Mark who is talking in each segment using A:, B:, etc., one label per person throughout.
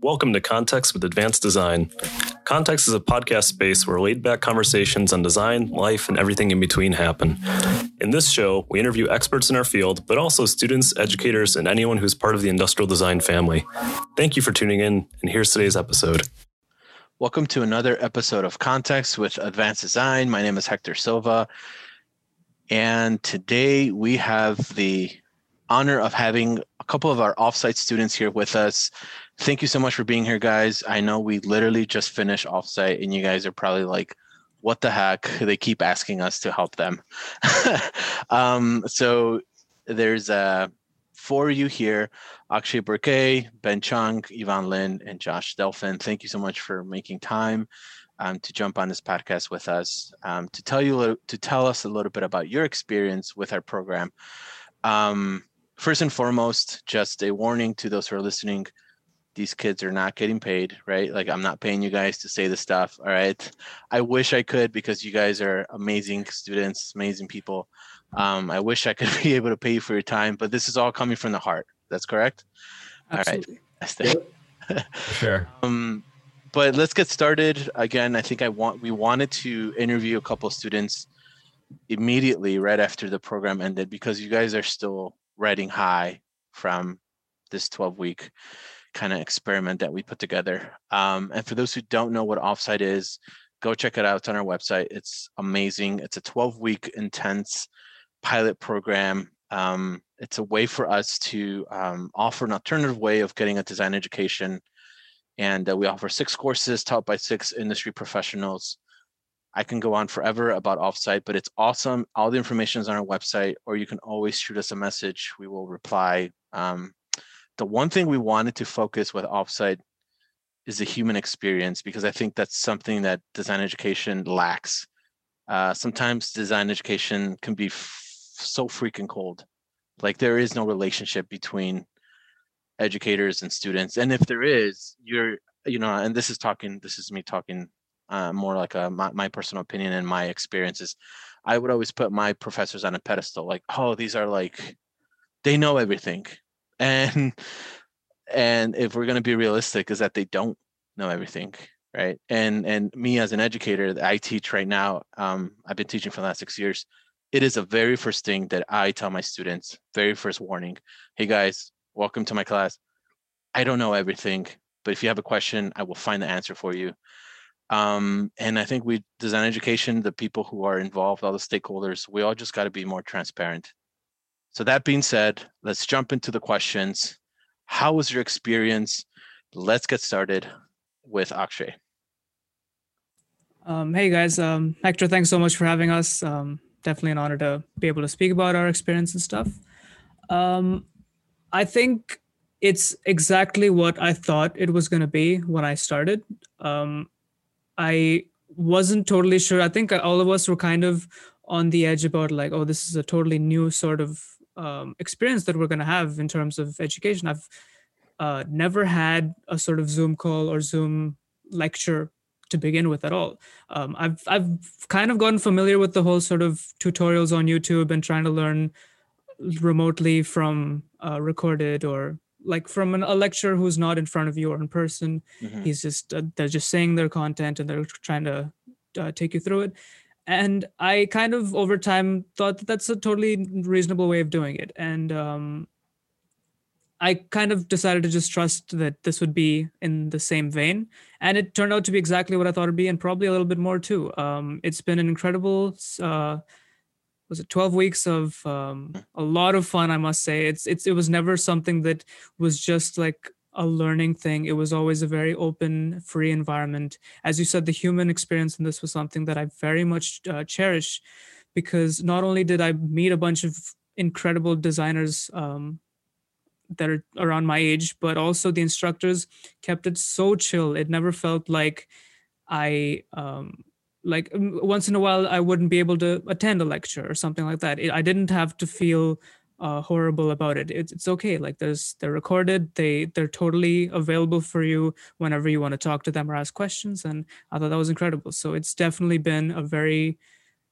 A: Welcome to Context with Advanced Design. Context is a podcast space where laid back conversations on design, life, and everything in between happen. In this show, we interview experts in our field, but also students, educators, and anyone who's part of the industrial design family. Thank you for tuning in, and here's today's episode.
B: Welcome to another episode of Context with Advanced Design. My name is Hector Silva, and today we have the honor of having a couple of our offsite students here with us thank you so much for being here, guys. I know we literally just finished offsite, and you guys are probably like, what the heck? They keep asking us to help them. um, so there's uh, four of you here Akshay Burke, Ben Chung, Ivan Lin, and Josh Delphin. Thank you so much for making time. Um, to jump on this podcast with us um, to tell you to tell us a little bit about your experience with our program. Um, first and foremost, just a warning to those who are listening these kids are not getting paid, right? Like I'm not paying you guys to say the stuff. All right. I wish I could because you guys are amazing students, amazing people. Um, I wish I could be able to pay you for your time, but this is all coming from the heart. That's correct.
C: Absolutely.
B: All right.
C: Yep. sure.
B: Um, but let's get started. Again, I think I want we wanted to interview a couple students immediately right after the program ended because you guys are still riding high from this 12 week kind of experiment that we put together. Um, and for those who don't know what Offsite is, go check it out. It's on our website. It's amazing. It's a 12 week intense pilot program. Um, it's a way for us to um, offer an alternative way of getting a design education. And uh, we offer six courses taught by six industry professionals. I can go on forever about offsite, but it's awesome. All the information is on our website, or you can always shoot us a message. We will reply. Um, the one thing we wanted to focus with offsite is the human experience because I think that's something that design education lacks. Uh, sometimes design education can be f- so freaking cold. Like there is no relationship between educators and students, and if there is, you're you know, and this is talking. This is me talking uh, more like a my, my personal opinion and my experiences. I would always put my professors on a pedestal, like, oh, these are like, they know everything and and if we're going to be realistic is that they don't know everything right? And and me as an educator that i teach right now um, i've been teaching for the last six years it is a very first thing that i tell my students very first warning hey guys welcome to my class. I don't know everything but if you have a question i will find the answer for you. Um, and i think we design education the people who are involved all the stakeholders we all just got to be more transparent so that being said, let's jump into the questions. How was your experience? Let's get started with Akshay.
C: Um, hey guys, um, Hector, thanks so much for having us. Um, definitely an honor to be able to speak about our experience and stuff. Um, I think it's exactly what I thought it was going to be when I started. Um, I wasn't totally sure. I think all of us were kind of on the edge about like, oh, this is a totally new sort of um, experience that we're going to have in terms of education. I've uh, never had a sort of Zoom call or Zoom lecture to begin with at all. Um, I've I've kind of gotten familiar with the whole sort of tutorials on YouTube and trying to learn remotely from uh, recorded or like from an, a lecturer who's not in front of you or in person. Mm-hmm. He's just uh, they're just saying their content and they're trying to uh, take you through it and i kind of over time thought that that's a totally reasonable way of doing it. And um, i kind of decided to just trust that this would be in the same vein. And it turned out to be exactly what i thought it'd be and probably a little bit more too. Um, it's been an incredible uh, was it 12 weeks of um, a lot of fun i must say. It's it's it was never something that was just like a learning thing. It was always a very open, free environment. As you said, the human experience in this was something that I very much uh, cherish because not only did I meet a bunch of incredible designers um, that are around my age, but also the instructors kept it so chill. It never felt like I um, like once in a while I wouldn't be able to attend a lecture or something like that. It, I didn't have to feel uh, horrible about it. It's, it's okay. Like there's they're recorded. They they're totally available for you whenever you want to talk to them or ask questions. And I thought that was incredible. So it's definitely been a very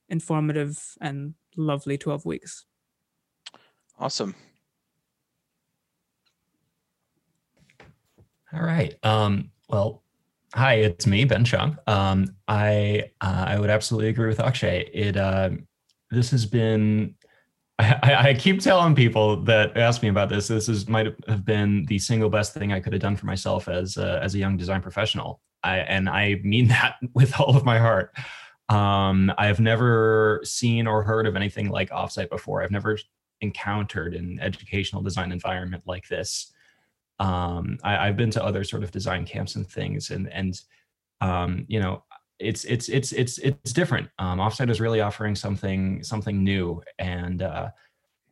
C: informative and lovely 12 weeks.
B: Awesome.
D: All right. Um, well, hi, it's me, Ben Chung. Um, I uh, I would absolutely agree with Akshay. It uh, this has been. I, I keep telling people that ask me about this. This is might have been the single best thing I could have done for myself as a, as a young design professional. I, and I mean that with all of my heart. Um, I've never seen or heard of anything like offsite before. I've never encountered an educational design environment like this. Um, I, have been to other sort of design camps and things, and and um, you know, it's it's it's it's it's different. Um, offsite is really offering something something new, and uh,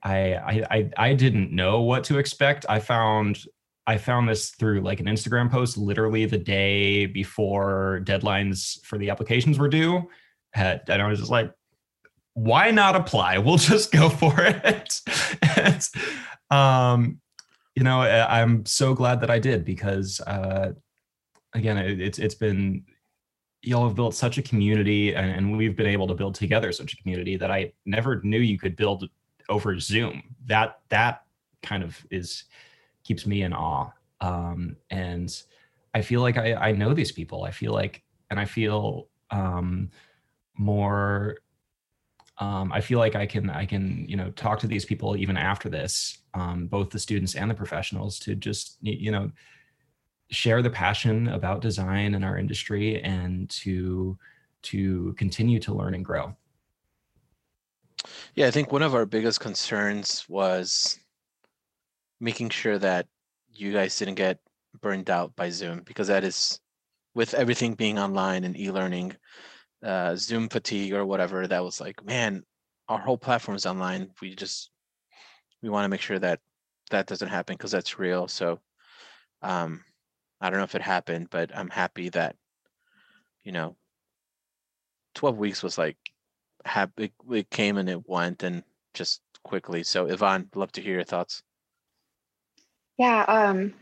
D: I, I I didn't know what to expect. I found I found this through like an Instagram post, literally the day before deadlines for the applications were due, and I was just like, why not apply? We'll just go for it. and, um, you know, I'm so glad that I did because, uh, again, it, it's it's been y'all have built such a community, and, and we've been able to build together such a community that I never knew you could build over Zoom. That that kind of is keeps me in awe, um, and I feel like I, I know these people. I feel like, and I feel um, more um, I feel like I can I can you know talk to these people even after this, um, both the students and the professionals, to just you know share the passion about design in our industry and to to continue to learn and grow.
B: Yeah, I think one of our biggest concerns was making sure that you guys didn't get burned out by Zoom because that is with everything being online and e-learning uh, Zoom fatigue or whatever that was like, man, our whole platform is online. We just we want to make sure that that doesn't happen because that's real. So um, I don't know if it happened, but I'm happy that you know 12 weeks was like happy it came and it went and just quickly. So Yvonne, love to hear your thoughts.
E: Yeah, um,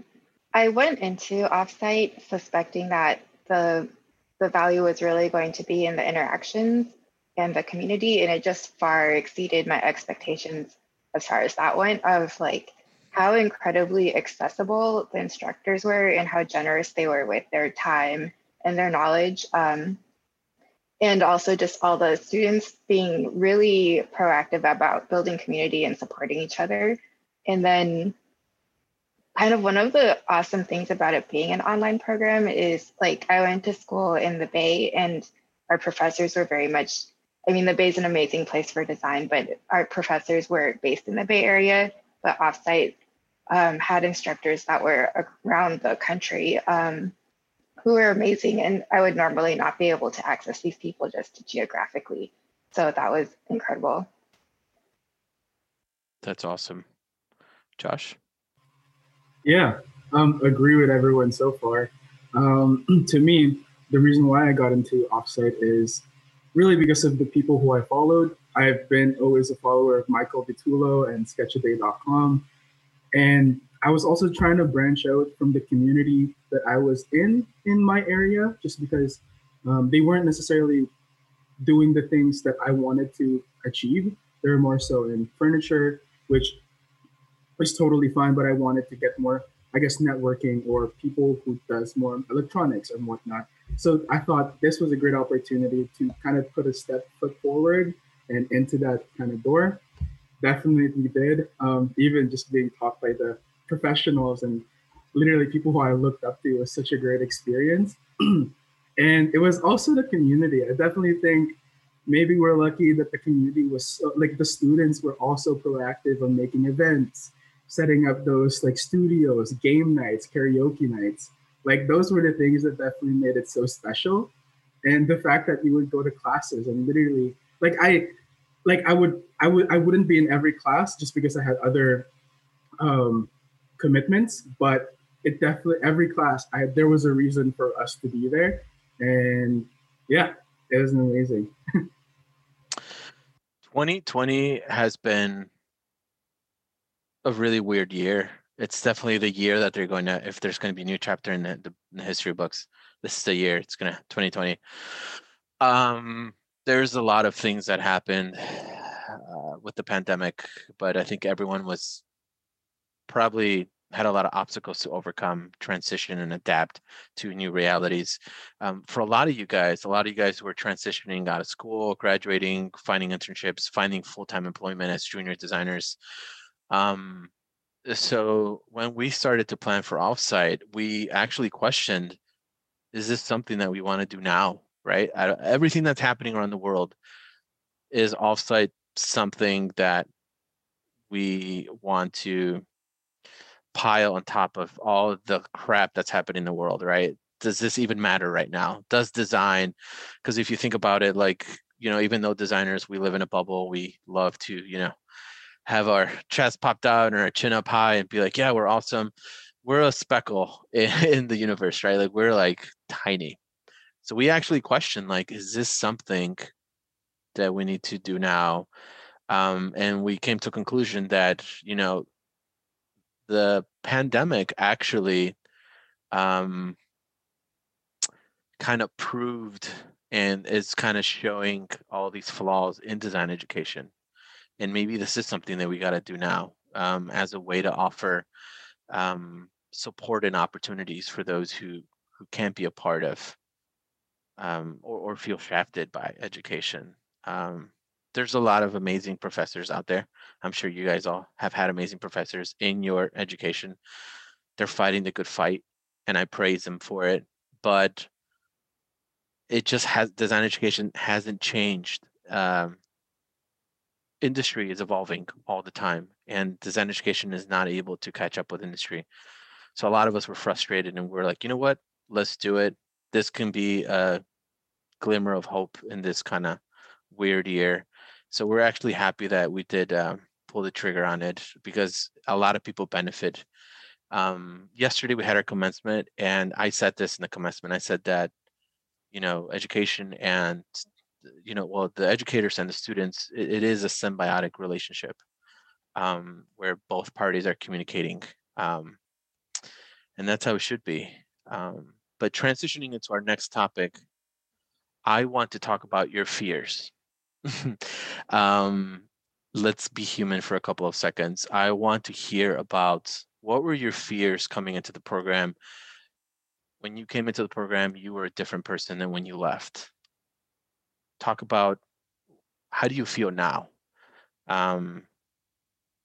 E: I went into offsite suspecting that the the value was really going to be in the interactions and the community. And it just far exceeded my expectations as far as that went of like how incredibly accessible the instructors were and how generous they were with their time and their knowledge. Um, and also just all the students being really proactive about building community and supporting each other. And then kind of one of the awesome things about it being an online program is like I went to school in the Bay and our professors were very much I mean the Bay is an amazing place for design, but our professors were based in the Bay Area, but offsite um, had instructors that were around the country um, who were amazing. And I would normally not be able to access these people just geographically. So that was incredible.
B: That's awesome. Josh?
F: Yeah, um, agree with everyone so far. Um, to me, the reason why I got into offsite is really because of the people who I followed. I've been always a follower of Michael DiTullo and Sketchaday.com. And I was also trying to branch out from the community that I was in in my area, just because um, they weren't necessarily doing the things that I wanted to achieve. They're more so in furniture, which was totally fine, but I wanted to get more, I guess, networking or people who does more electronics and whatnot. So I thought this was a great opportunity to kind of put a step foot forward and into that kind of door. Definitely did. Um, even just being taught by the professionals and literally people who I looked up to was such a great experience. and it was also the community. I definitely think maybe we're lucky that the community was so, like the students were also proactive on making events setting up those like studios, game nights, karaoke nights. Like those were the things that definitely made it so special. And the fact that you would go to classes and literally like I like I would I would I wouldn't be in every class just because I had other um commitments, but it definitely every class I there was a reason for us to be there. And yeah, it was amazing.
B: 2020 has been a really weird year. It's definitely the year that they're going to, if there's going to be a new chapter in the, the, in the history books, this is the year it's to 2020. Um, there's a lot of things that happened uh, with the pandemic, but I think everyone was probably had a lot of obstacles to overcome, transition, and adapt to new realities. Um, for a lot of you guys, a lot of you guys who are transitioning out of school, graduating, finding internships, finding full time employment as junior designers. Um, so when we started to plan for offsite, we actually questioned is this something that we want to do now? Right? Everything that's happening around the world is offsite something that we want to pile on top of all the crap that's happening in the world, right? Does this even matter right now? Does design, because if you think about it, like, you know, even though designers, we live in a bubble, we love to, you know, have our chest popped out and our chin up high and be like, yeah, we're awesome. We're a speckle in, in the universe, right? Like, we're like tiny. So we actually question, like, is this something that we need to do now? Um, and we came to a conclusion that, you know, the pandemic actually um, kind of proved and is kind of showing all these flaws in design education. And maybe this is something that we got to do now um, as a way to offer um, support and opportunities for those who who can't be a part of um, or, or feel shafted by education. Um, there's a lot of amazing professors out there. I'm sure you guys all have had amazing professors in your education. They're fighting the good fight, and I praise them for it. But it just has design education hasn't changed. Um, industry is evolving all the time, and design education is not able to catch up with industry. So a lot of us were frustrated, and we're like, you know what? Let's do it. This can be a glimmer of hope in this kind of weird year so we're actually happy that we did uh, pull the trigger on it because a lot of people benefit. Um, yesterday we had our commencement, and I said this in the commencement. I said that you know education and you know well the educators and the students it, it is a symbiotic relationship um, where both parties are communicating um, and that's how it should be um, but transitioning into our next topic i want to talk about your fears um, let's be human for a couple of seconds. I want to hear about what were your fears coming into the program. When you came into the program, you were a different person than when you left. Talk about how do you feel now, um,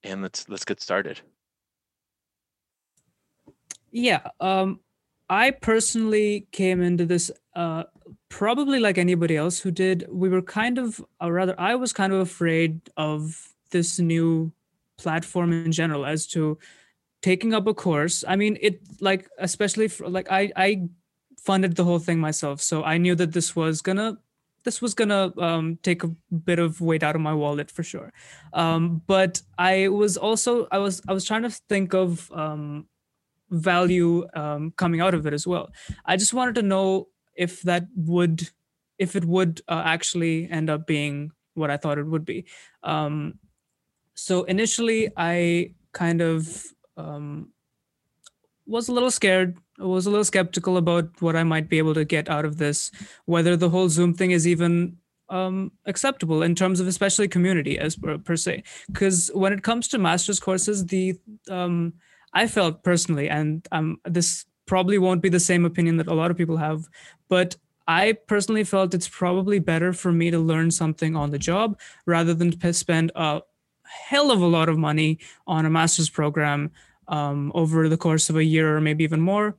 B: and let's let's get started.
C: Yeah, um, I personally came into this uh, probably like anybody else who did. We were kind of, or rather, I was kind of afraid of this new platform in general as to taking up a course. I mean, it like especially for, like I I funded the whole thing myself, so I knew that this was gonna this was gonna um, take a bit of weight out of my wallet for sure. Um, but I was also I was I was trying to think of um, value um, coming out of it as well. I just wanted to know if that would, if it would uh, actually end up being what I thought it would be. Um, so initially, I kind of um, was a little scared. I was a little skeptical about what I might be able to get out of this, whether the whole Zoom thing is even um, acceptable in terms of especially community as per, per se. Because when it comes to master's courses, the um, I felt personally, and um, this probably won't be the same opinion that a lot of people have, but I personally felt it's probably better for me to learn something on the job rather than spend a hell of a lot of money on a master's program um, over the course of a year or maybe even more.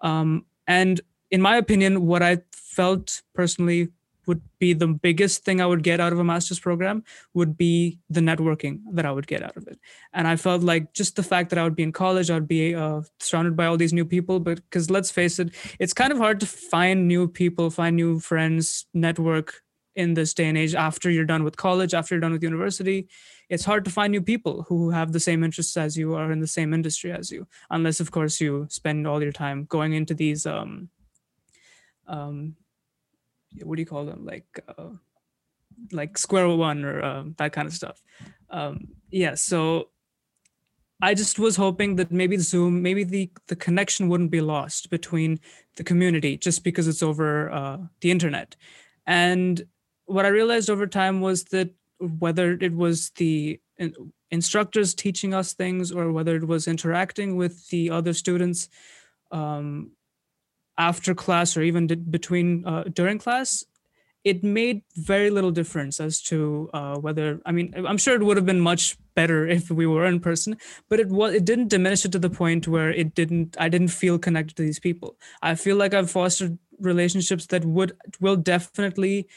C: Um, and in my opinion, what I felt personally would be the biggest thing I would get out of a master's program would be the networking that I would get out of it. And I felt like just the fact that I would be in college, I would be uh, surrounded by all these new people. But because let's face it, it's kind of hard to find new people, find new friends, network in this day and age after you're done with college, after you're done with university. It's hard to find new people who have the same interests as you are in the same industry as you, unless, of course, you spend all your time going into these um, um, what do you call them? Like uh, like square one or uh, that kind of stuff. Um, yeah so i just was hoping that maybe zoom maybe the the connection wouldn't be lost between the community just because it's over uh, the internet. And what i realized over time was that whether it was the instructors teaching us things or whether it was interacting with the other students um, after class or even between uh, during class it made very little difference as to uh, whether i mean i'm sure it would have been much better if we were in person but it was it didn't diminish it to the point where it didn't i didn't feel connected to these people. I feel like i've fostered relationships that would will definitely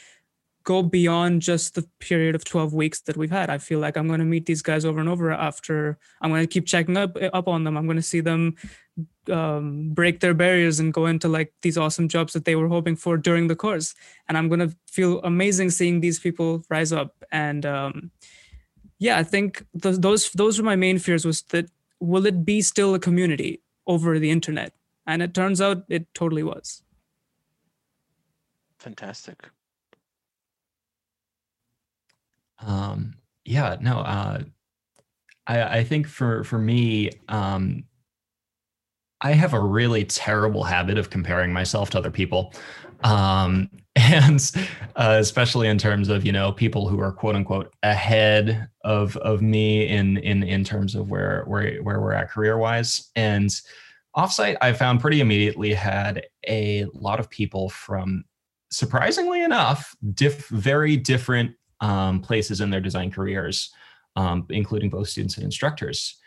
C: go beyond just the period of 12 weeks that we've had. I feel like I'm going to meet these guys over and over after I'm going to keep checking up up on them. I'm going to see them um, break their barriers and go into like these awesome jobs that they were hoping for during the course. And I'm going to feel amazing seeing these people rise up. And um, yeah, I think those, those those were my main fears was that will it be still a community over the internet? And it turns out it totally was.
B: Fantastic.
D: Um, yeah, no, uh, I, I think for for me, um, I have a really terrible habit of comparing myself to other people. Um, and uh, especially in terms of you know people who are quote unquote ahead of of me in in in terms of where where where we're at career wise and offsite i found pretty immediately had a lot of people from surprisingly enough diff, very different um, places in their design careers, um, including both students and instructors.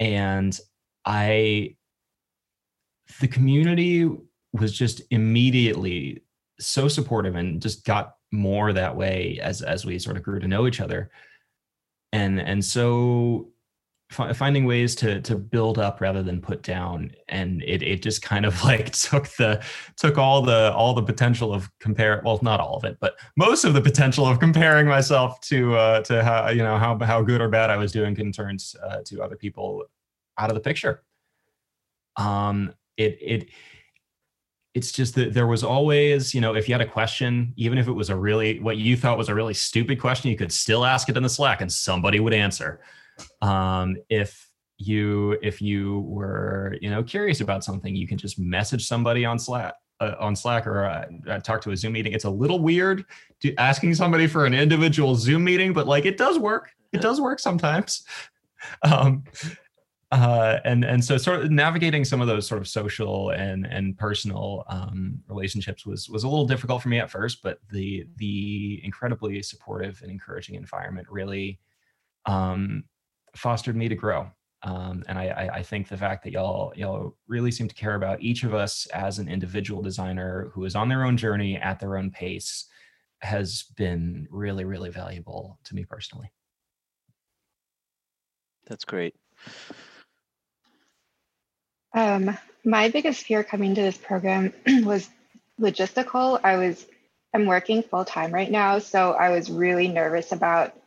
D: And I, the community was just immediately so supportive and just got more that way as as we sort of grew to know each other and and so finding ways to to build up rather than put down. And it it just kind of like took the took all the all the potential of compare well not all of it but most of the potential of comparing myself to uh to how you know how how good or bad I was doing in terms uh, to other people out of the picture. Um it it it's just that there was always you know if you had a question even if it was a really what you thought was a really stupid question you could still ask it in the slack and somebody would answer um, if you if you were you know curious about something, you can just message somebody on Slack. Uh, on Slack or uh, uh, talk to a Zoom meeting. It's a little weird to asking somebody for an individual Zoom meeting, but like it does work. It does work sometimes. Um, uh, and and so sort of navigating some of those sort of social and and personal um, relationships was was a little difficult for me at first, but the the incredibly supportive and encouraging environment really um, fostered me to grow. Um, and I, I, think the fact that y'all y'all really seem to care about each of us as an individual designer who is on their own journey at their own pace has been really really valuable to me personally.
B: That's great.
E: Um, my biggest fear coming to this program was logistical. I was I'm working full time right now, so I was really nervous about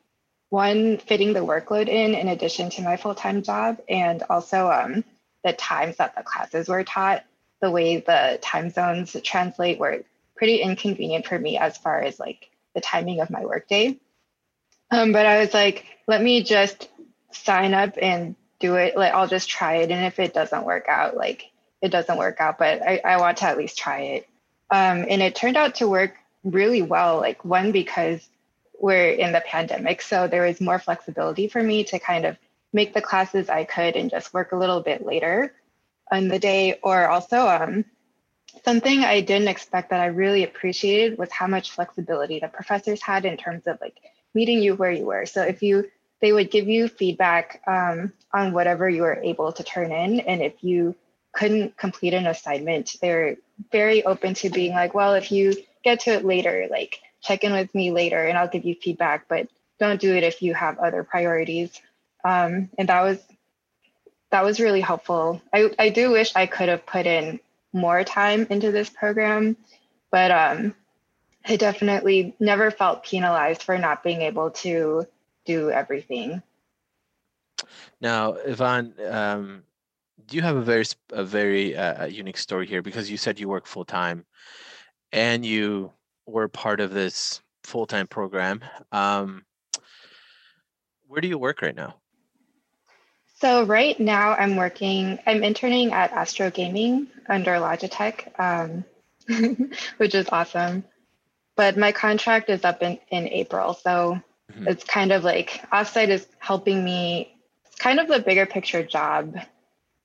E: one fitting the workload in in addition to my full-time job and also um, the times that the classes were taught the way the time zones translate were pretty inconvenient for me as far as like the timing of my workday um, but i was like let me just sign up and do it. Like i'll just try it and if it doesn't work out like it doesn't work out but i, I want to at least try it. Um, and it turned out to work really well like one because we're in the pandemic. So there was more flexibility for me to kind of make the classes I could and just work a little bit later in the day. Or also, um, something I didn't expect that I really appreciated was how much flexibility the professors had in terms of like meeting you where you were. So if you, they would give you feedback um, on whatever you were able to turn in. And if you couldn't complete an assignment, they're very open to being like, well, if you get to it later, like check in with me later and I'll give you feedback, but don't do it if you have other priorities. Um, and that was that was really helpful. I, I do wish I could have put in more time into this program, but um, I definitely never felt penalized for not being able to do everything.
B: Now, Yvonne, um, you have a very a very uh, unique story here because you said you work full time, and you were part of this full-time program. Um, where do you work right now?
E: So right now I'm working, I'm interning at Astro Gaming under Logitech, um, which is awesome. But my contract is up in, in April. So mm-hmm. it's kind of like offsite is helping me. It's kind of the bigger picture job.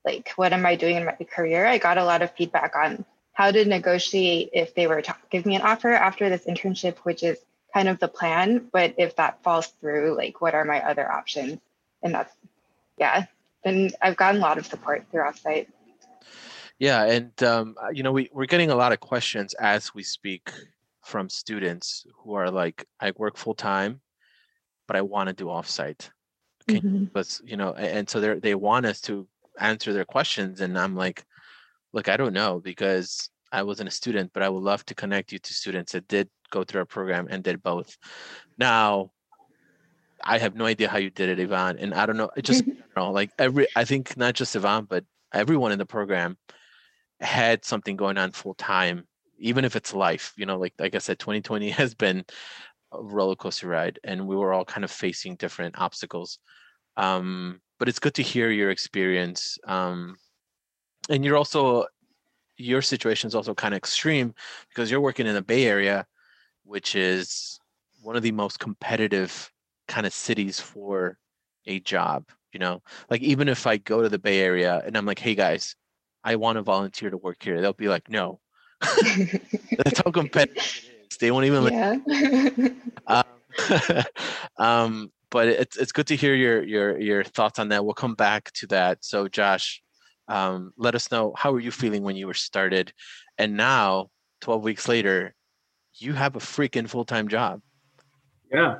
E: Like, what am I doing in my career? I got a lot of feedback on how to negotiate if they were to give me an offer after this internship, which is kind of the plan. But if that falls through, like, what are my other options? And that's, yeah. And I've gotten a lot of support through offsite.
B: Yeah, and um, you know, we, we're getting a lot of questions as we speak from students who are like, I work full time, but I want to do offsite. Okay, mm-hmm. but you know, and so they they want us to answer their questions, and I'm like, look, I don't know because I wasn't a student, but I would love to connect you to students that did go through our program and did both. Now, I have no idea how you did it, Yvonne, and I don't know. It just you know, like every, I think not just Yvonne, but everyone in the program had something going on full time even if it's life you know like like i said 2020 has been a roller coaster ride and we were all kind of facing different obstacles um, but it's good to hear your experience um, and you're also your situation is also kind of extreme because you're working in the bay area which is one of the most competitive kind of cities for a job you know like even if i go to the bay area and i'm like hey guys I want to volunteer to work here. They'll be like, no. That's how competitive it is. They won't even. Yeah. um, um, but it's it's good to hear your your your thoughts on that. We'll come back to that. So, Josh, um, let us know how were you feeling when you were started, and now, twelve weeks later, you have a freaking full time job.
F: Yeah.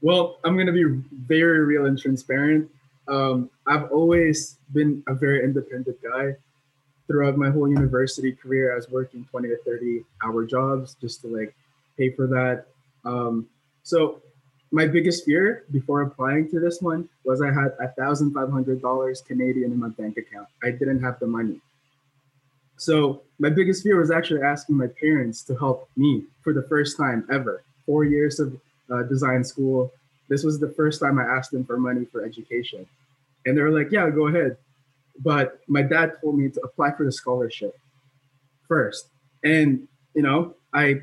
F: Well, I'm gonna be very real and transparent. Um, I've always been a very independent guy throughout my whole university career, I was working 20 to 30 hour jobs just to like pay for that. Um, so my biggest fear before applying to this one was I had $1,500 Canadian in my bank account. I didn't have the money. So my biggest fear was actually asking my parents to help me for the first time ever. Four years of uh, design school. This was the first time I asked them for money for education. And they were like, yeah, go ahead. But my dad told me to apply for the scholarship first. And, you know, I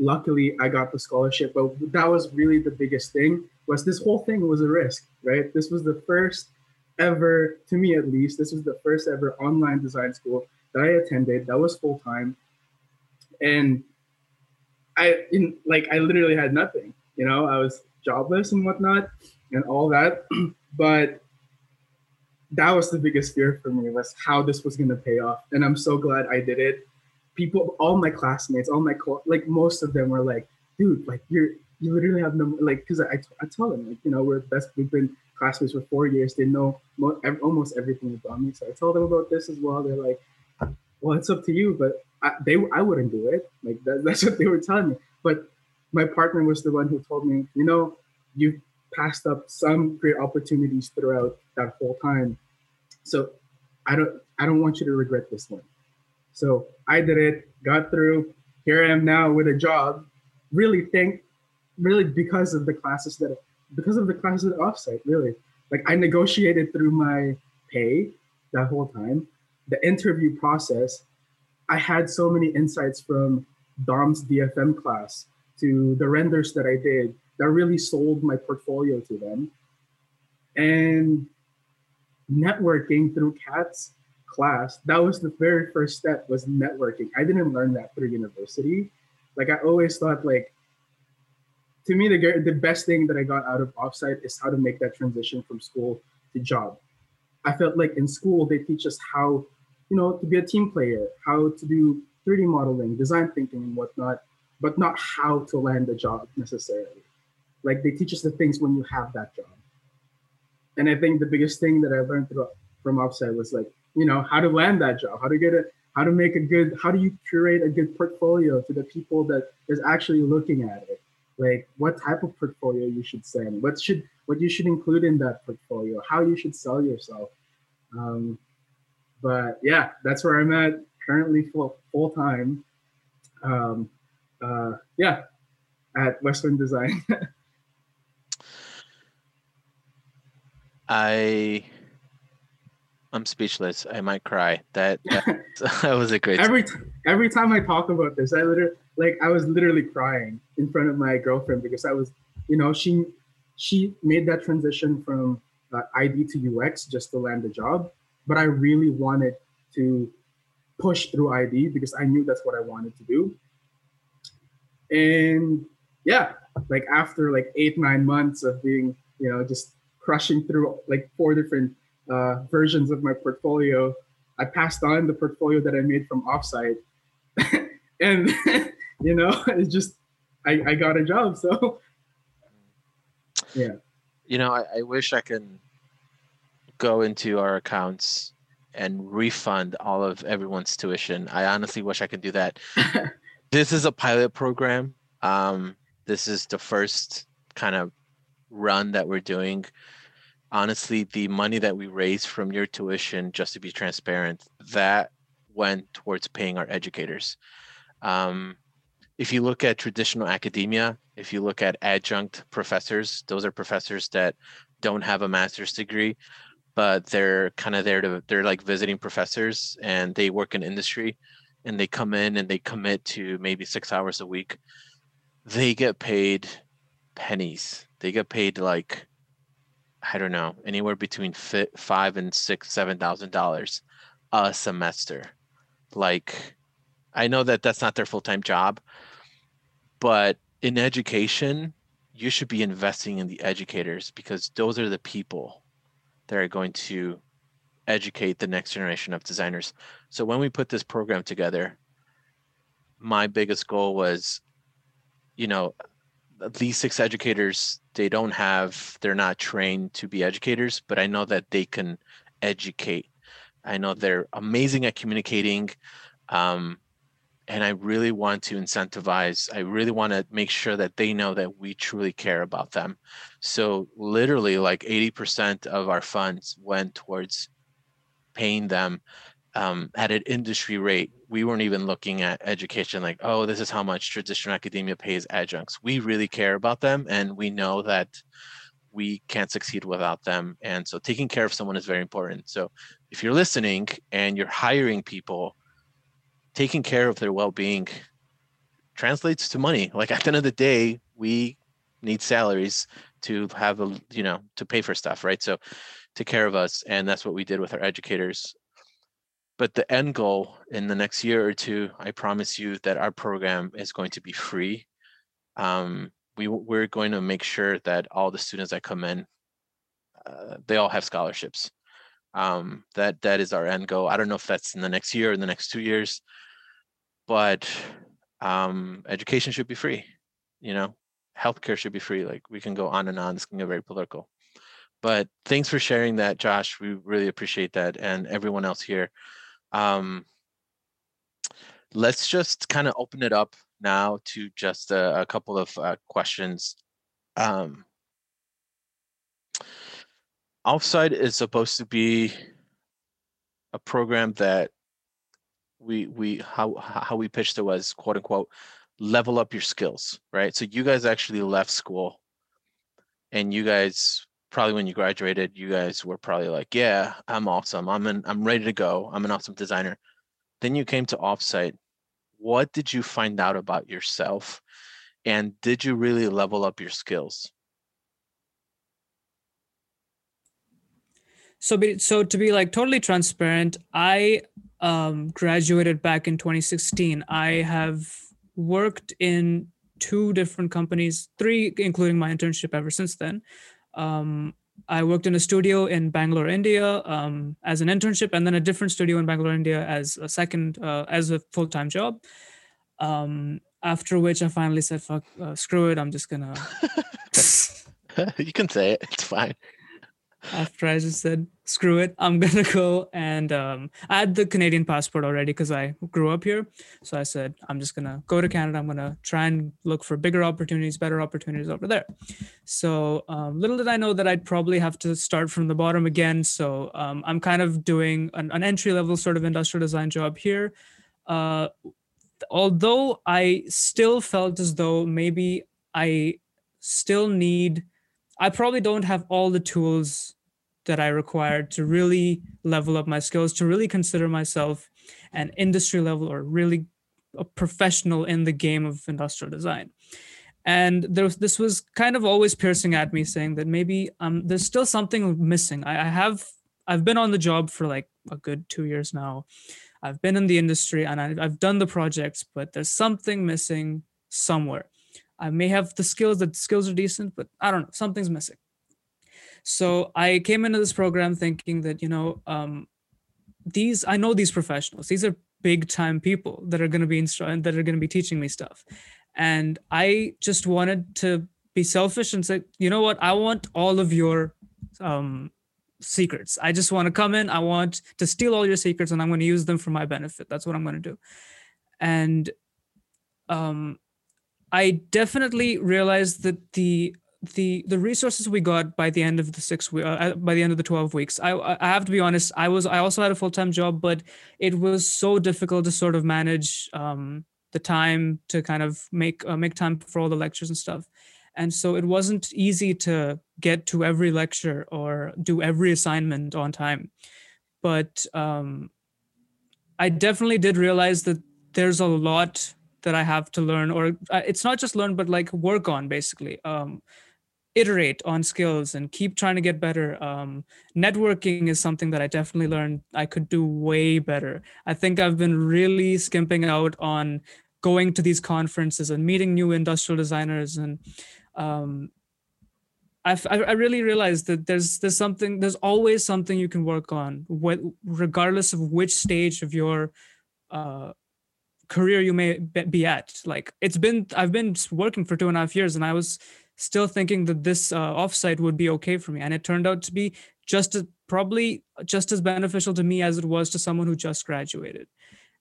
F: luckily I got the scholarship, but that was really the biggest thing was this whole thing was a risk, right? This was the first ever, to me at least, this was the first ever online design school that I attended that was full time. And I in like I literally had nothing, you know, I was jobless and whatnot and all that. but that was the biggest fear for me was how this was going to pay off and i'm so glad i did it people all my classmates all my co- like most of them were like dude like you're you literally have no like because I, I tell them like you know we're best we've been classmates for four years they know mo- almost everything about me so i told them about this as well they're like well it's up to you but I, they I wouldn't do it like that, that's what they were telling me but my partner was the one who told me you know you passed up some great opportunities throughout that whole time. So I don't I don't want you to regret this one. So I did it, got through. Here I am now with a job. Really think really because of the classes that because of the classes at offsite, really. Like I negotiated through my pay that whole time. The interview process, I had so many insights from Dom's DFM class to the renders that I did that really sold my portfolio to them. And networking through Kat's class, that was the very first step was networking. I didn't learn that through university. Like I always thought like to me the the best thing that I got out of offsite is how to make that transition from school to job. I felt like in school they teach us how, you know, to be a team player, how to do 3D modeling, design thinking and whatnot, but not how to land a job necessarily. Like they teach us the things when you have that job. And I think the biggest thing that I learned through, from offsite was like, you know, how to land that job, how to get it, how to make a good, how do you curate a good portfolio to the people that is actually looking at it? Like what type of portfolio you should send, what should, what you should include in that portfolio, how you should sell yourself. Um, but yeah, that's where I'm at currently full full time. Um, uh, yeah, at Western Design.
B: I I'm speechless. I might cry. That that, that was a great.
F: every every time I talk about this, I literally like I was literally crying in front of my girlfriend because I was you know, she she made that transition from uh, ID to UX just to land a job. But I really wanted to push through ID because I knew that's what I wanted to do. And yeah, like after like eight nine months of being, you know, just crushing through like four different uh, versions of my portfolio, I passed on the portfolio that I made from offsite, and you know, it's just I, I got a job. So yeah,
B: you know, I, I wish I can go into our accounts and refund all of everyone's tuition. I honestly wish I could do that. this is a pilot program. Um, this is the first kind of run that we're doing. Honestly, the money that we raised from your tuition, just to be transparent, that went towards paying our educators. Um, if you look at traditional academia, if you look at adjunct professors, those are professors that don't have a master's degree, but they're kind of there to, they're like visiting professors and they work in industry and they come in and they commit to maybe six hours a week. They get paid pennies. They get paid like, I don't know, anywhere between five and six, seven thousand dollars a semester. Like, I know that that's not their full time job, but in education, you should be investing in the educators because those are the people that are going to educate the next generation of designers. So when we put this program together, my biggest goal was, you know, these six educators, they don't have, they're not trained to be educators, but I know that they can educate. I know they're amazing at communicating. Um, and I really want to incentivize. I really want to make sure that they know that we truly care about them. So literally, like 80% of our funds went towards paying them um, at an industry rate. We weren't even looking at education like, oh, this is how much traditional academia pays adjuncts. We really care about them, and we know that we can't succeed without them. And so, taking care of someone is very important. So, if you're listening and you're hiring people taking care of their well-being translates to money like at the end of the day we need salaries to have a you know to pay for stuff right so take care of us and that's what we did with our educators but the end goal in the next year or two i promise you that our program is going to be free um, we, we're going to make sure that all the students that come in uh, they all have scholarships um, that that is our end goal. I don't know if that's in the next year or in the next two years, but um, education should be free. You know, healthcare should be free. Like we can go on and on. This can get very political. But thanks for sharing that, Josh. We really appreciate that, and everyone else here. Um, let's just kind of open it up now to just a, a couple of uh, questions. Um, Offsite is supposed to be a program that we we how how we pitched it was quote unquote level up your skills, right? So you guys actually left school and you guys probably when you graduated, you guys were probably like, yeah, I'm awesome. I'm an I'm ready to go. I'm an awesome designer. Then you came to offsite. What did you find out about yourself? And did you really level up your skills?
C: So, be, so to be like totally transparent, I um, graduated back in 2016. I have worked in two different companies, three including my internship ever since then. Um, I worked in a studio in Bangalore, India, um, as an internship, and then a different studio in Bangalore, India, as a second, uh, as a full time job. Um, after which, I finally said, "Fuck, uh, screw it! I'm just gonna."
B: you can say it; it's fine
C: after I just said, screw it, I'm gonna go. And um, I had the Canadian passport already because I grew up here. So I said, I'm just gonna go to Canada. I'm gonna try and look for bigger opportunities, better opportunities over there. So um, little did I know that I'd probably have to start from the bottom again. So um, I'm kind of doing an, an entry level sort of industrial design job here. Uh, although I still felt as though maybe I still need I probably don't have all the tools that I required to really level up my skills, to really consider myself an industry level or really a professional in the game of industrial design. and there was, this was kind of always piercing at me saying that maybe um there's still something missing. I, I have i've been on the job for like a good two years now. I've been in the industry and I, i've done the projects but there's something missing somewhere i may have the skills the skills are decent but i don't know something's missing. So i came into this program thinking that you know um these i know these professionals these are big time people that are going to be instru- that are going to be teaching me stuff. And i just wanted to be selfish and say you know what? I want all of your um, secrets. I just want to come in i want to steal all your secrets and i'm going to use them for my benefit. That's what i'm going to do. And um, i definitely realized that the the the resources we got by the end of the six uh, uh, by the end of the 12 weeks i i have to be honest i was i also had a full-time job but it was so difficult to sort of manage um, the time to kind of make uh, make time for all the lectures and stuff. And so it wasn't easy to get to every lecture or do every assignment on time. But um, i definitely did realize that there's a lot that i have to learn or uh, it's not just learn but like work on basically um, iterate on skills and keep trying to get better. Um, networking is something that I definitely learned I could do way better. I think I've been really skimping out on going to these conferences and meeting new industrial designers and um, I've, I really realized that there's there's something there's always something you can work on regardless of which stage of your uh, career you may be at. Like it's been I've been working for two and a half years and I was still thinking that this uh, offsite would be okay for me and it turned out to be just as, probably just as beneficial to me as it was to someone who just graduated.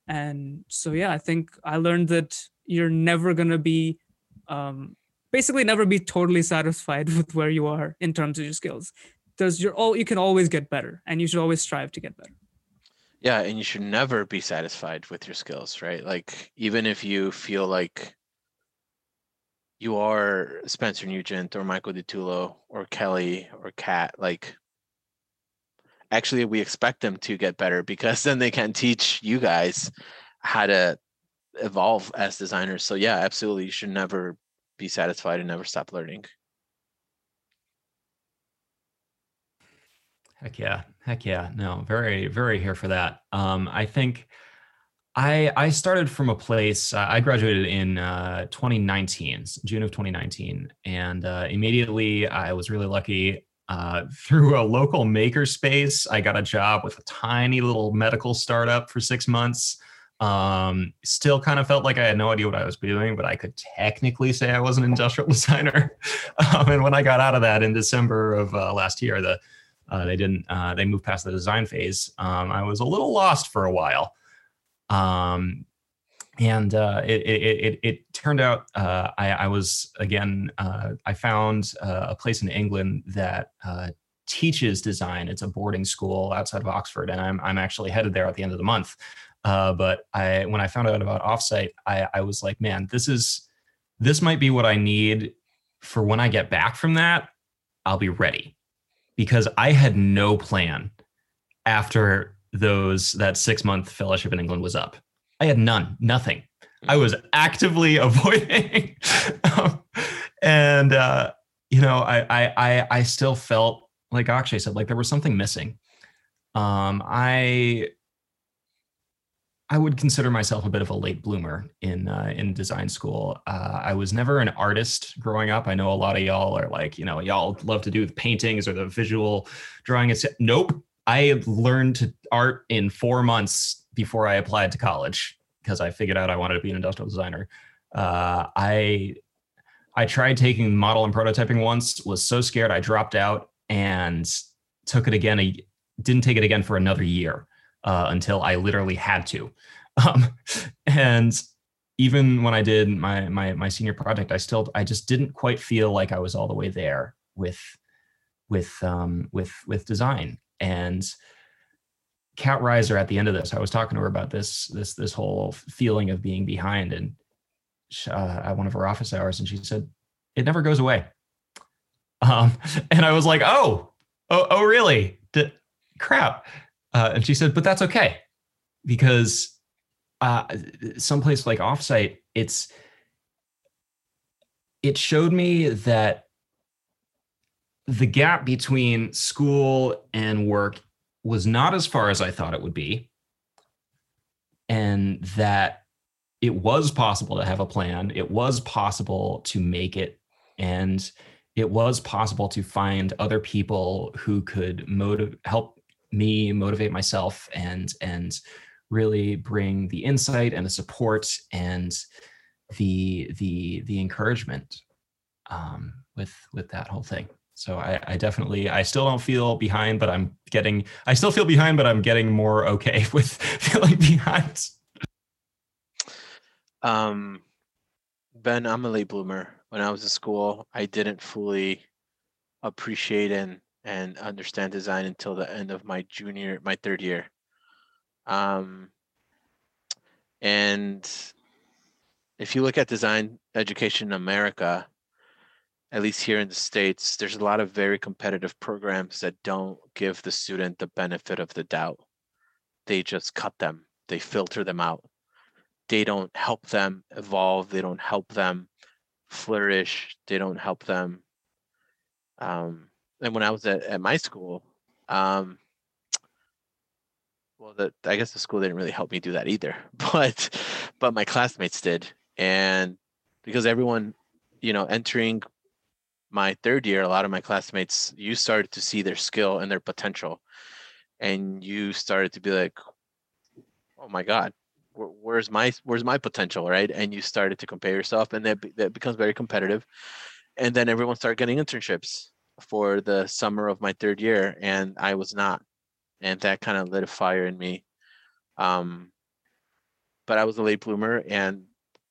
C: And so yeah i think i learned that you're never going to be um, basically never be totally satisfied with where you are in terms of your skills there's you're all you can always get better and you should always strive to get better
B: yeah and you should never be satisfied with your skills right like even if you feel like you are Spencer Nugent or Michael DiTullo or Kelly or Kat, like actually we expect them to get better because then they can teach you guys how to evolve as designers. So yeah, absolutely. You should never be satisfied and never stop learning.
D: Heck yeah. Heck yeah. No, very, very here for that. Um, I think I I started from a place. Uh, I graduated in uh, 2019, June of 2019, and uh, immediately I was really lucky. Uh, through a local makerspace, I got a job with a tiny little medical startup for six months. Um, still kind of felt like I had no idea what I was doing, but I could technically say I was an industrial designer. um, and when I got out of that in December of uh, last year, the uh, they didn't Uh, they moved past the design phase. Um, I was a little lost for a while. Um, and uh, it, it, it, it, turned out uh, I, I, was again uh, I found uh, a place in England that teaches design. It's a boarding school outside of Oxford, and I'm I'm actually headed there at the end of the month. Uh, but I when I found out about offsite, I, I was like, man, this is this might be what I need for when I get back from that. I'll be ready because I had no plan after those that six month fellowship in England was up. I had none, nothing. I was actively avoiding, um, and uh, you know, I, I I still felt like Akshay said, like there was something missing. Um, I I would consider myself a bit of a late bloomer in uh, in design school. Uh, I was never an artist growing up. I know a lot of y'all are like, you know, y'all love to do the paintings or the visual drawing. Nope. I learned art in four months before I applied to college because I figured out I wanted to be an industrial designer. Uh, I I tried taking model and prototyping once, was so scared I dropped out and took it again. I didn't take it again for another year uh, until I literally had to. Um, and even when I did my my my senior project, I still I just didn't quite feel like I was all the way there with with um, with with design and Kat Reiser at the end of this, I was talking to her about this this this whole feeling of being behind, and uh, at one of her office hours, and she said it never goes away. Um, and I was like, oh, oh, oh, really? D- crap. Uh, and she said, but that's okay because uh, someplace like offsite, it's it showed me that the gap between school and work was not as far as I thought it would be. And that it was possible to have a plan, it was possible to make it, and it was possible to find other people who could motive help me motivate myself and and really bring the insight and the support and the the the encouragement um, with with that whole thing. So I, I definitely I still don't feel behind, but I'm getting I still feel behind, but I'm getting more okay with feeling behind.
B: Um, Ben, I'm a late bloomer. When I was in school, I didn't fully appreciate and and understand design until the end of my junior, my third year. Um, and if you look at design education in America, at least here in the States, there's a lot of very competitive programs that don't give the student the benefit of the doubt. They just cut them, they filter them out. They don't help them evolve, they don't help them flourish, they don't help them. Um, and when I was at, at my school, um, well, the, I guess the school didn't really help me do that either, but but my classmates did, and because everyone, you know, entering my third year, a lot of my classmates, you started to see their skill and their potential, and you started to be like, "Oh my God, where's my where's my potential?" Right? And you started to compare yourself, and that that becomes very competitive. And then everyone started getting internships for the summer of my third year, and I was not, and that kind of lit a fire in me. Um, but I was a late bloomer, and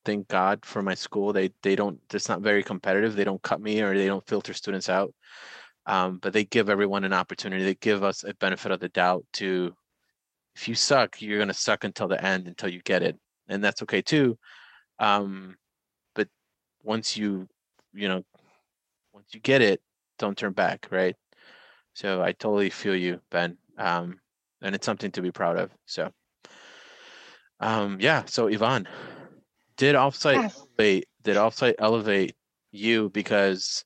B: thank God for my school. They they don't. It's not very competitive. They don't cut me or they don't filter students out. Um, but they give everyone an opportunity. They give us a benefit of the doubt to, if you suck, you're gonna suck until the end until you get it, and that's okay too. Um, but once you, you know, once you get it, don't turn back, right? So I totally feel you, Ben. Um, and it's something to be proud of. So, um, yeah. So Yvonne, did offsite yes. elevate did offsite elevate you because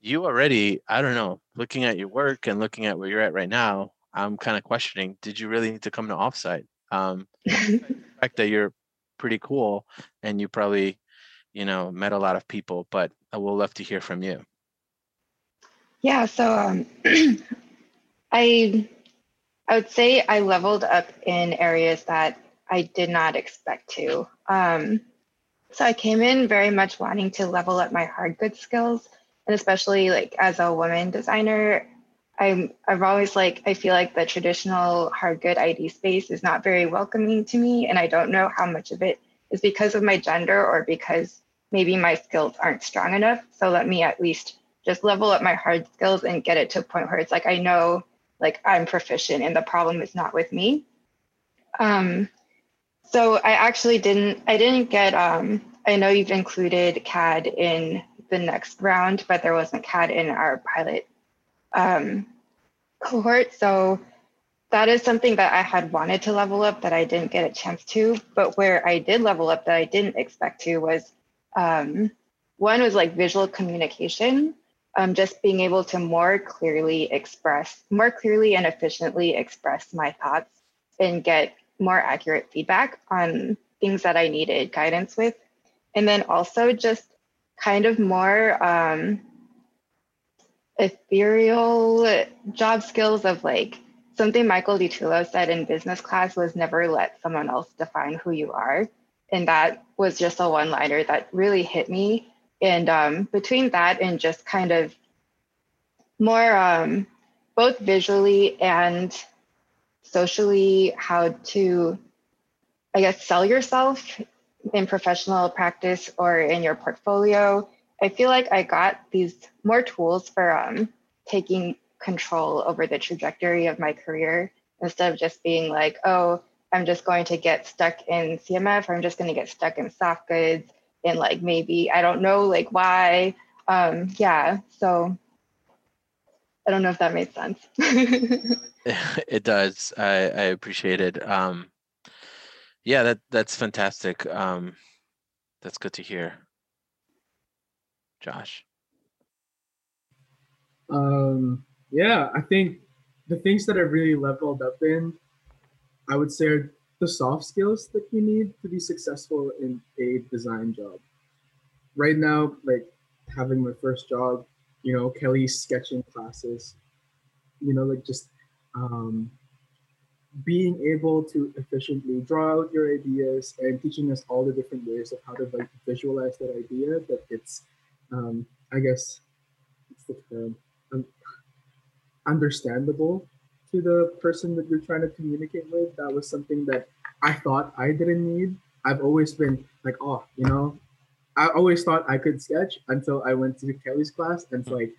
B: you already i don't know looking at your work and looking at where you're at right now i'm kind of questioning did you really need to come to offsite um the fact that you're pretty cool and you probably you know met a lot of people but i will love to hear from you
E: yeah so um i i would say i leveled up in areas that I did not expect to. Um, so I came in very much wanting to level up my hard goods skills, and especially like as a woman designer, I'm I've always like I feel like the traditional hard good ID space is not very welcoming to me, and I don't know how much of it is because of my gender or because maybe my skills aren't strong enough. So let me at least just level up my hard skills and get it to a point where it's like I know like I'm proficient and the problem is not with me. Um, so I actually didn't, I didn't get, um, I know you've included CAD in the next round, but there wasn't CAD in our pilot um, cohort. So that is something that I had wanted to level up that I didn't get a chance to. But where I did level up that I didn't expect to was um, one was like visual communication, um, just being able to more clearly express, more clearly and efficiently express my thoughts and get more accurate feedback on things that I needed guidance with. And then also just kind of more um, ethereal job skills of like something Michael DiTullo said in business class was never let someone else define who you are. And that was just a one liner that really hit me. And um, between that and just kind of more um, both visually and socially how to, I guess, sell yourself in professional practice or in your portfolio. I feel like I got these more tools for um, taking control over the trajectory of my career instead of just being like, oh, I'm just going to get stuck in CMF or I'm just going to get stuck in soft goods and like maybe I don't know like why. Um, yeah, so I don't know if that made sense.
B: it does. I, I appreciate it. Um, yeah, that that's fantastic. Um, that's good to hear. Josh?
F: Um, yeah, I think the things that I've really leveled up in, I would say, are the soft skills that you need to be successful in a design job. Right now, like having my first job, you know, Kelly's sketching classes, you know, like just um, being able to efficiently draw out your ideas and teaching us all the different ways of how to like visualize that idea that it's um, i guess it's the term um, understandable to the person that you're trying to communicate with that was something that i thought i didn't need i've always been like oh you know i always thought i could sketch until i went to kelly's class and it's like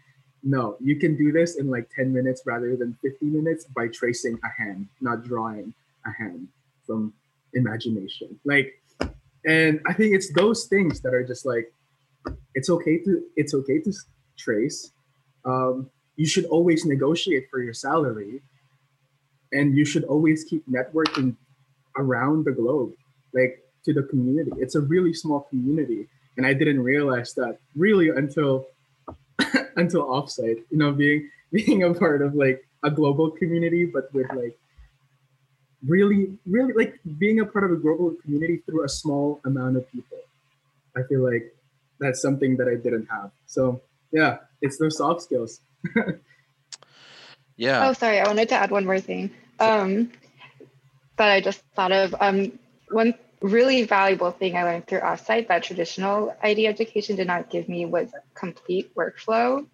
F: no, you can do this in like 10 minutes rather than 50 minutes by tracing a hand, not drawing a hand from imagination. Like, and I think it's those things that are just like, it's okay to it's okay to trace. Um, you should always negotiate for your salary, and you should always keep networking around the globe, like to the community. It's a really small community, and I didn't realize that really until until offsite you know being being a part of like a global community but with like really really like being a part of a global community through a small amount of people. I feel like that's something that i didn't have. So yeah it's those soft skills.
B: Yeah.
E: Oh sorry i wanted to add one more thing um that i just thought of um one really valuable thing I learned through offsite that traditional ID education did not give me was complete workflow,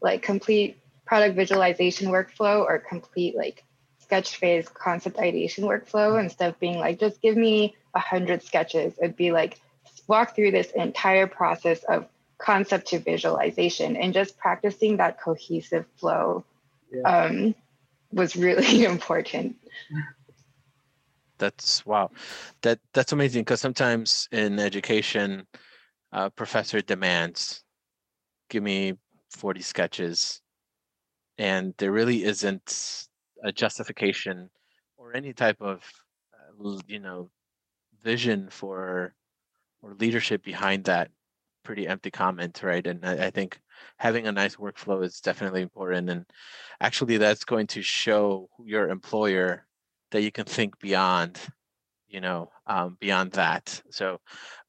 E: like complete product visualization workflow or complete like sketch phase concept ideation workflow instead of being like, just give me a hundred sketches. It'd be like walk through this entire process of concept to visualization and just practicing that cohesive flow yeah. um, was really important.
B: That's wow. That that's amazing because sometimes in education professor demands give me 40 sketches and there really isn't a justification or any type of uh, you know vision for or leadership behind that pretty empty comment right? And I, I think having a nice workflow is definitely important and actually that's going to show your employer that you can think beyond you know um, beyond that. So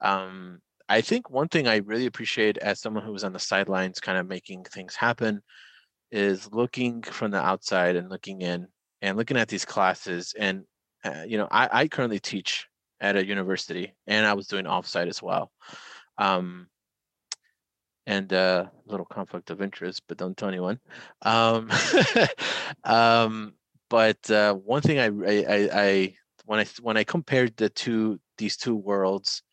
B: um, i think one thing i really appreciate as someone who was on the sidelines kind of making things happen is looking from the outside and looking in and looking at these classes and uh, you know I, I currently teach at a university and i was doing offsite as well. Um, and a uh, little conflict of interest but don't tell anyone um, um, but uh, one thing I, I, I when I when I compared the two these two worlds,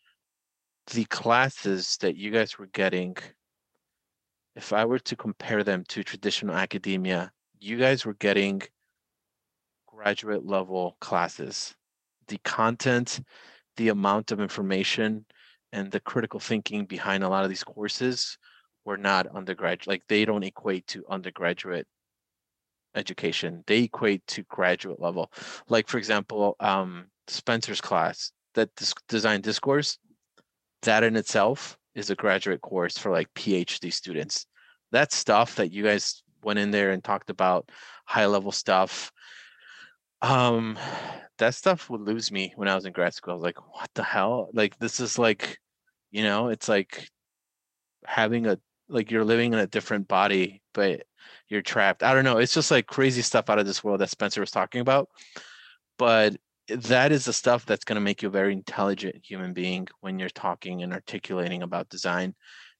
B: the classes that you guys were getting, if I were to compare them to traditional academia, you guys were getting graduate level classes. The content, the amount of information, and the critical thinking behind a lot of these courses were not undergraduate. Like they don't equate to undergraduate education. They equate to graduate level. Like for example um, spencer's class that design discourse that in itself is a graduate course for like phd students. That stuff that you guys went in there and talked about high level stuff um that stuff would lose me when i was in grad school. I was like what the hell? Like this is like you know it's like having a like you're living in a different body but you're trapped. I don't know. It's just like crazy stuff out of this world that Spencer was talking about. But that is the stuff that's going to make you a very intelligent human being when you're talking and articulating about design.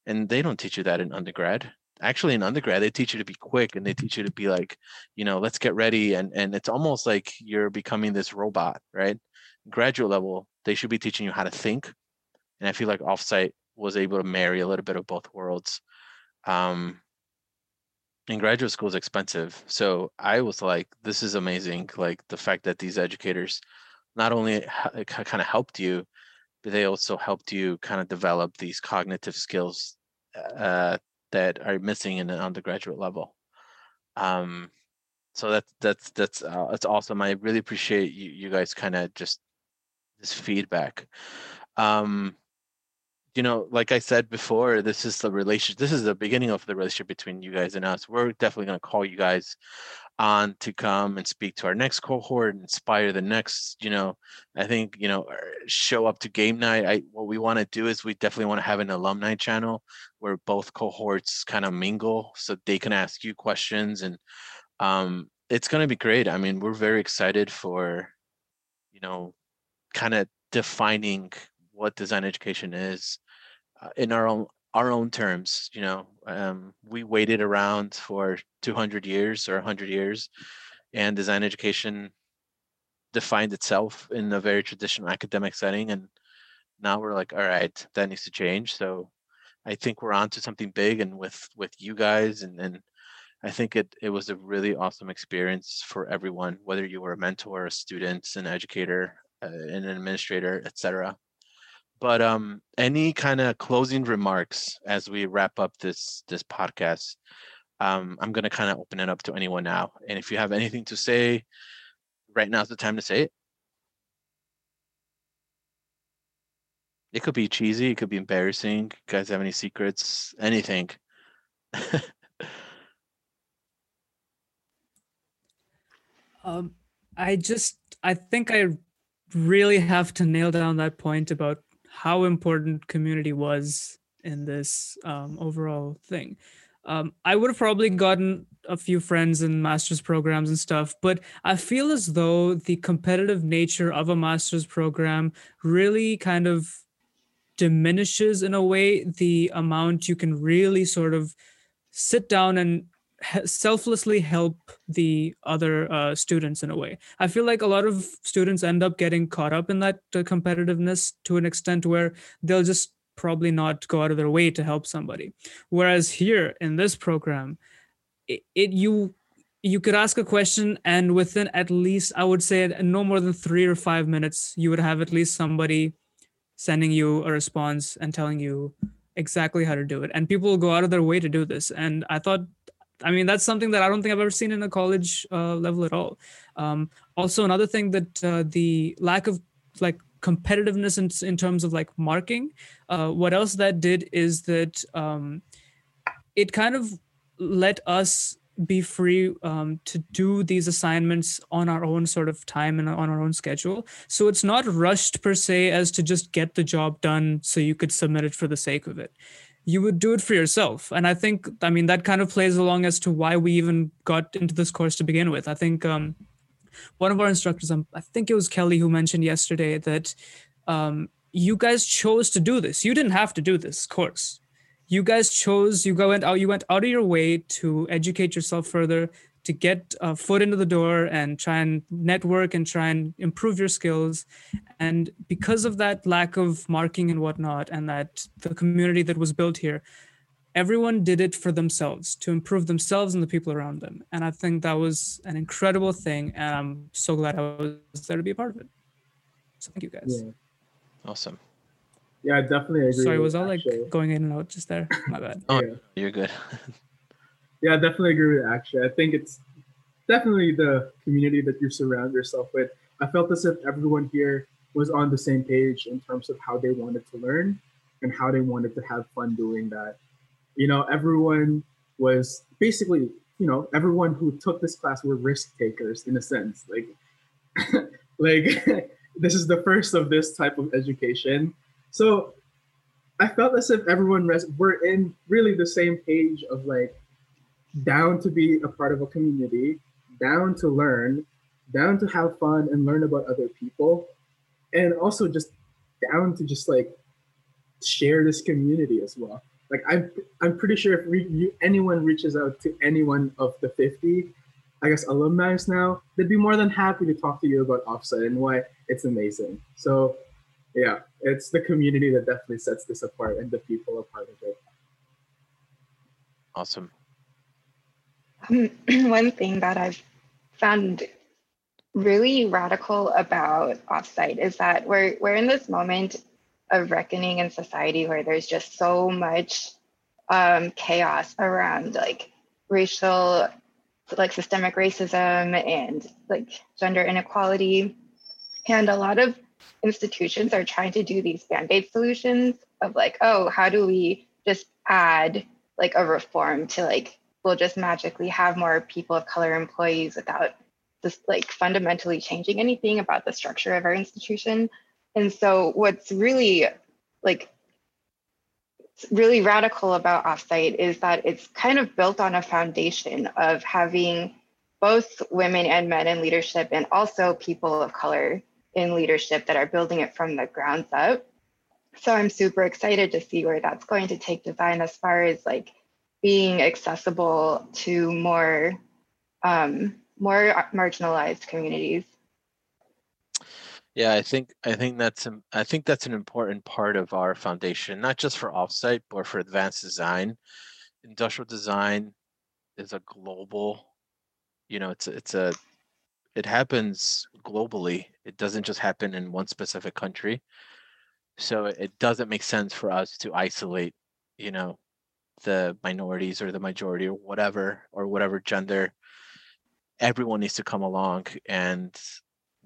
B: And they don't teach you that in undergrad. Actually, in undergrad, they teach you to be quick and they teach you to be like, you know, let's get ready. And and it's almost like you're becoming this robot, right? Graduate level, they should be teaching you how to think. And I feel like offsite was able to marry a little bit of both worlds. Um, and graduate school is expensive so i was like this is amazing like the fact that these educators not only kind of helped you but they also helped you kind of develop these cognitive skills uh, that are missing in an undergraduate level um, so that's that's that's uh, that's awesome i really appreciate you, you guys kind of just this feedback um, you know, like I said before, this is the relationship. This is the beginning of the relationship between you guys and us. We're definitely going to call you guys on to come and speak to our next cohort, inspire the next. You know, I think you know, show up to game night. I what we want to do is we definitely want to have an alumni channel where both cohorts kind of mingle, so they can ask you questions, and um, it's going to be great. I mean, we're very excited for, you know, kind of defining what design education is in our own our own terms you know um, we waited around for 200 years or 100 years and design education defined itself in a very traditional academic setting and now we're like all right that needs to change. So i think we're on to something big and with with you guys and and i think it it was a really awesome experience for everyone whether you were a mentor a student an educator uh, an administrator etc but um, any kind of closing remarks as we wrap up this this podcast? Um, I'm gonna kind of open it up to anyone now, and if you have anything to say, right now's the time to say it. It could be cheesy. It could be embarrassing. You guys have any secrets? Anything?
C: um, I just I think I really have to nail down that point about how important community was in this um, overall thing. Um, I would have probably gotten a few friends in master's programs and stuff, but I feel as though the competitive nature of a master's program really kind of diminishes in a way the amount you can really sort of sit down and selflessly help the other uh, students in a way. I feel like a lot of students end up getting caught up in that uh, competitiveness to an extent where they'll just probably not go out of their way to help somebody. Whereas here in this program, it, it you you could ask a question and within at least I would say no more than 3 or 5 minutes you would have at least somebody sending you a response and telling you exactly how to do it and people will go out of their way to do this and i thought I mean, that's something that I don't think I've ever seen in a college uh, level at all. Um, also, another thing that uh, the lack of like competitiveness in, in terms of like marking, uh, what else that did is that um, it kind of let us be free um, to do these assignments on our own sort of time and on our own schedule. So it's not rushed per se as to just get the job done so you could submit it for the sake of it you would do it for yourself. And i think i mean that kind of plays along as to why we even got into this course to begin with. I think um, one of our instructors um, i think it was kelly who mentioned yesterday that um, you guys chose to do this. You didn't have to do this course. You guys chose you go and out you went out of your way to educate yourself further to get a foot into the door and try and network and try and improve your skills. And because of that lack of marking and whatnot, and that the community that was built here, everyone did it for themselves to improve themselves and the people around them. And I think that was an incredible thing. And I'm so glad I was there to be a part of it. So thank you guys.
B: Yeah. Awesome.
F: Yeah, I definitely agree.
C: Sorry, was I like going in and out just there? My bad.
B: oh, yeah. you're good.
F: Yeah, I definitely agree with actually. I think it's definitely the community that you surround yourself with. I felt as if everyone here was on the same page in terms of how they wanted to learn and how they wanted to have fun doing that. You know, everyone was basically, you know, everyone who took this class were risk takers in a sense. Like, like this is the first of this type of education. So I felt as if everyone res- were in really the same page of like down to be a part of a community, down to learn, down to have fun and learn about other people, and also just down to just like share this community as well. Like I'm, I'm pretty sure if re- you, anyone reaches out to anyone of the 50, I guess alumni now, they'd be more than happy to talk to you about offsite and why it's amazing. So, yeah, it's the community that definitely sets this apart, and the people are part of it.
B: Awesome.
E: one thing that I've found really radical about offsite is that we're we're in this moment of reckoning in society where there's just so much um, chaos around like racial like systemic racism and like gender inequality. And a lot of institutions are trying to do these band-aid solutions of like, oh, how do we just add like a reform to like we'll just magically have more people of color employees without just like fundamentally changing anything about the structure of our institution. And so what's really like really radical about offsite is that it's kind of built on a foundation of having both women and men in leadership and also people of color in leadership that are building it from the grounds up. So I'm super excited to see where that's going to take design as far as like being accessible to more um, more marginalized communities.
B: Yeah, I think I think that's an, I think that's an important part of our foundation, not just for offsite, but for advanced design. Industrial design is a global, you know, it's it's a it happens globally. It doesn't just happen in one specific country. So it doesn't make sense for us to isolate, you know, the minorities or the majority or whatever or whatever gender. Everyone needs to come along and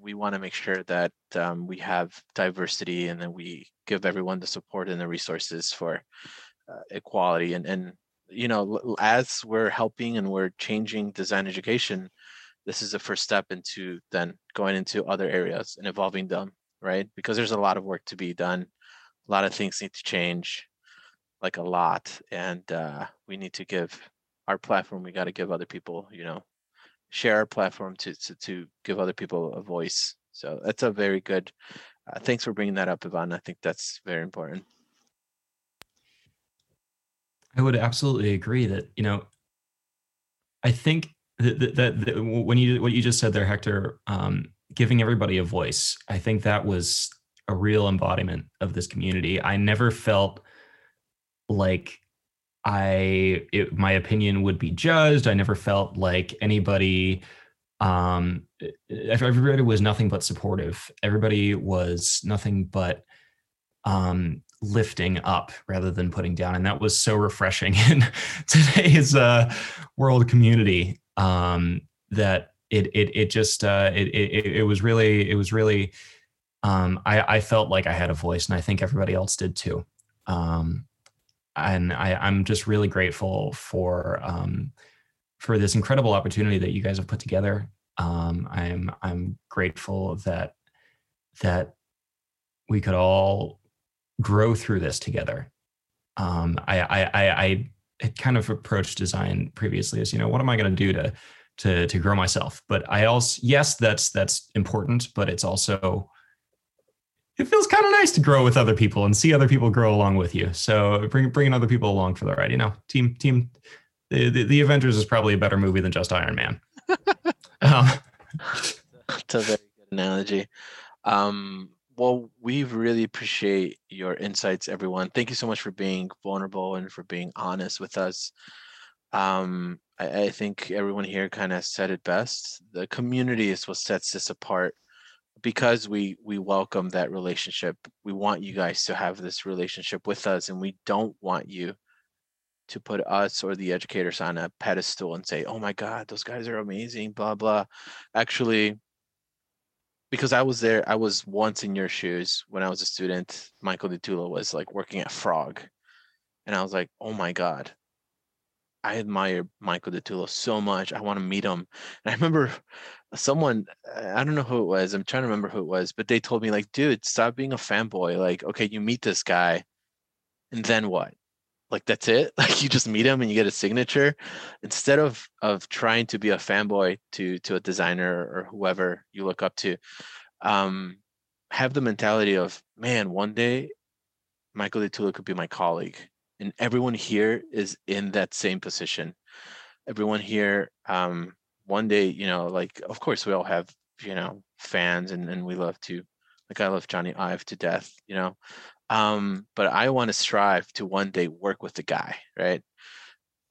B: we want to make sure that um, we have diversity and then we give everyone the support and the resources for uh, equality and and you know as we're helping and we're changing design education this is the first step into then going into other areas and evolving them right because there's a lot of work to be done a lot of things need to change like a lot and uh, we need to give our platform we got to give other people you know share our platform to, to, to give other people a voice. So that's a very good. Uh, thanks for bringing that up, Ivan. I think that's very important.
D: I would absolutely agree that you know. I think that, that, that when you what you just said there, Hector, um, giving everybody a voice, I think that was a real embodiment of this community. I never felt like I it, my opinion would be judged. I never felt like anybody um everybody was nothing but supportive. Everybody was nothing but um lifting up rather than putting down and that was so refreshing in today's uh world community um that it it it just uh it it, it was really it was really um I I felt like I had a voice and I think everybody else did too. Um and I, am just really grateful for um, for this incredible opportunity that you guys have put together. Um, I'm I'm grateful that that we could all grow through this together. Um, I, I, I, I kind of approached design previously as you know what am I going to do to to to grow myself, but I also yes that's that's important, but it's also it feels kind of nice to grow with other people and see other people grow along with you. So bring bringing other people along for the ride. You know, team team. The, the, the Avengers is probably a better movie than just Iron Man.
B: um, That's a very good analogy. Um, well, we really appreciate your insights, everyone. Thank you so much for being vulnerable and for being honest with us. Um, I, I think everyone here kind of said it best. The community is what sets this apart because we we welcome that relationship we want you guys to have this relationship with us and we don't want you to put us or the educators on a pedestal and say oh my god those guys are amazing blah blah. Actually because i was there i was once in your shoes when i was a student michael DiTullo was like working at frog and i was like oh my god I admire Michael DiTullo so much. I want to meet him. And I remember someone, I don't know who it was. I'm trying to remember who it was, but they told me like, dude, stop being a fanboy. Like, okay, you meet this guy, and then what? Like that's it. Like you just meet him and you get a signature, instead of of trying to be a fanboy to to a designer or whoever you look up to. Um, have the mentality of man, one day Michael DiTullo could be my colleague and everyone here is in that same position. Everyone here um one day you know like of course we all have you know fans and, and we love to like i love Jony Ive to death you know um but i want to strive to one day work with the guy right?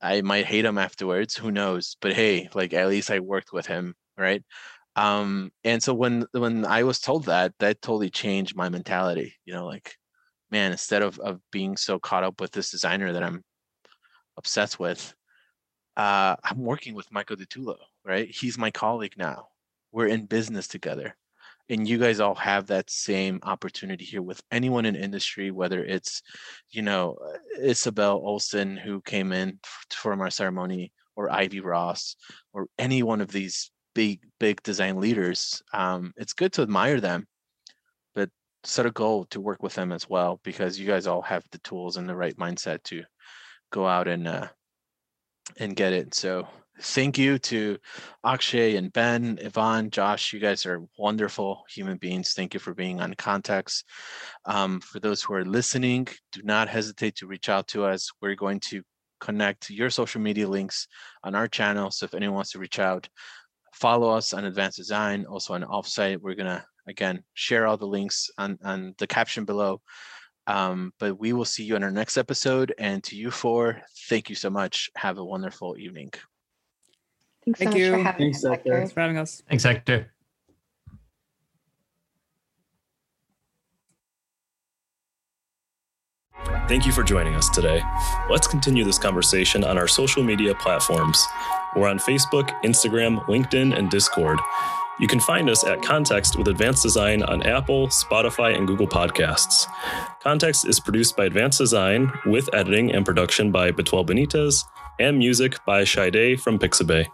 B: I might hate him afterwards who knows but hey like at least i worked with him right? Um and so when when i was told that that totally changed my mentality you know like man, instead of of being so caught up with this designer that I'm obsessed with, uh, I'm working with Michael DiTullo, right? He's my colleague now. We're in business together. and you guys all have that same opportunity here with anyone in industry whether it's you know Isabelle Olsson who came in from our ceremony or ivy ross or any one of these big big design leaders um, it's good to admire them set a goal to work with them as well because you guys all have the tools and the right mindset to go out and uh, and get it so thank you to Akshay and Ben, Yvonne, Josh. You guys are wonderful human beings. Thank you for being on Context. Um, for those who are listening, do not hesitate to reach out to us. We're going to connect your social media links on our channel. So if anyone wants to reach out, follow us on Advanced Design, also on Offsite. We're going to, again, share all the links on, on the caption below. Um, but we will see you in our next episode. And to you four, thank you so much. Have a wonderful evening.
E: Thanks
C: Thank
E: so
C: you.
E: for having
F: Thanks,
E: us, Hector.
C: Thanks for having us.
D: Thanks, Hector.
A: Thank you for joining us today. Let's continue this conversation on our social media platforms. We're on Facebook, Instagram, LinkedIn, and Discord. You can find us at Context with Advanced Design on Apple, Spotify, and Google Podcasts. Context is produced by Advanced Design with editing and production by Betuel Benitez and music by Shide from Pixabay.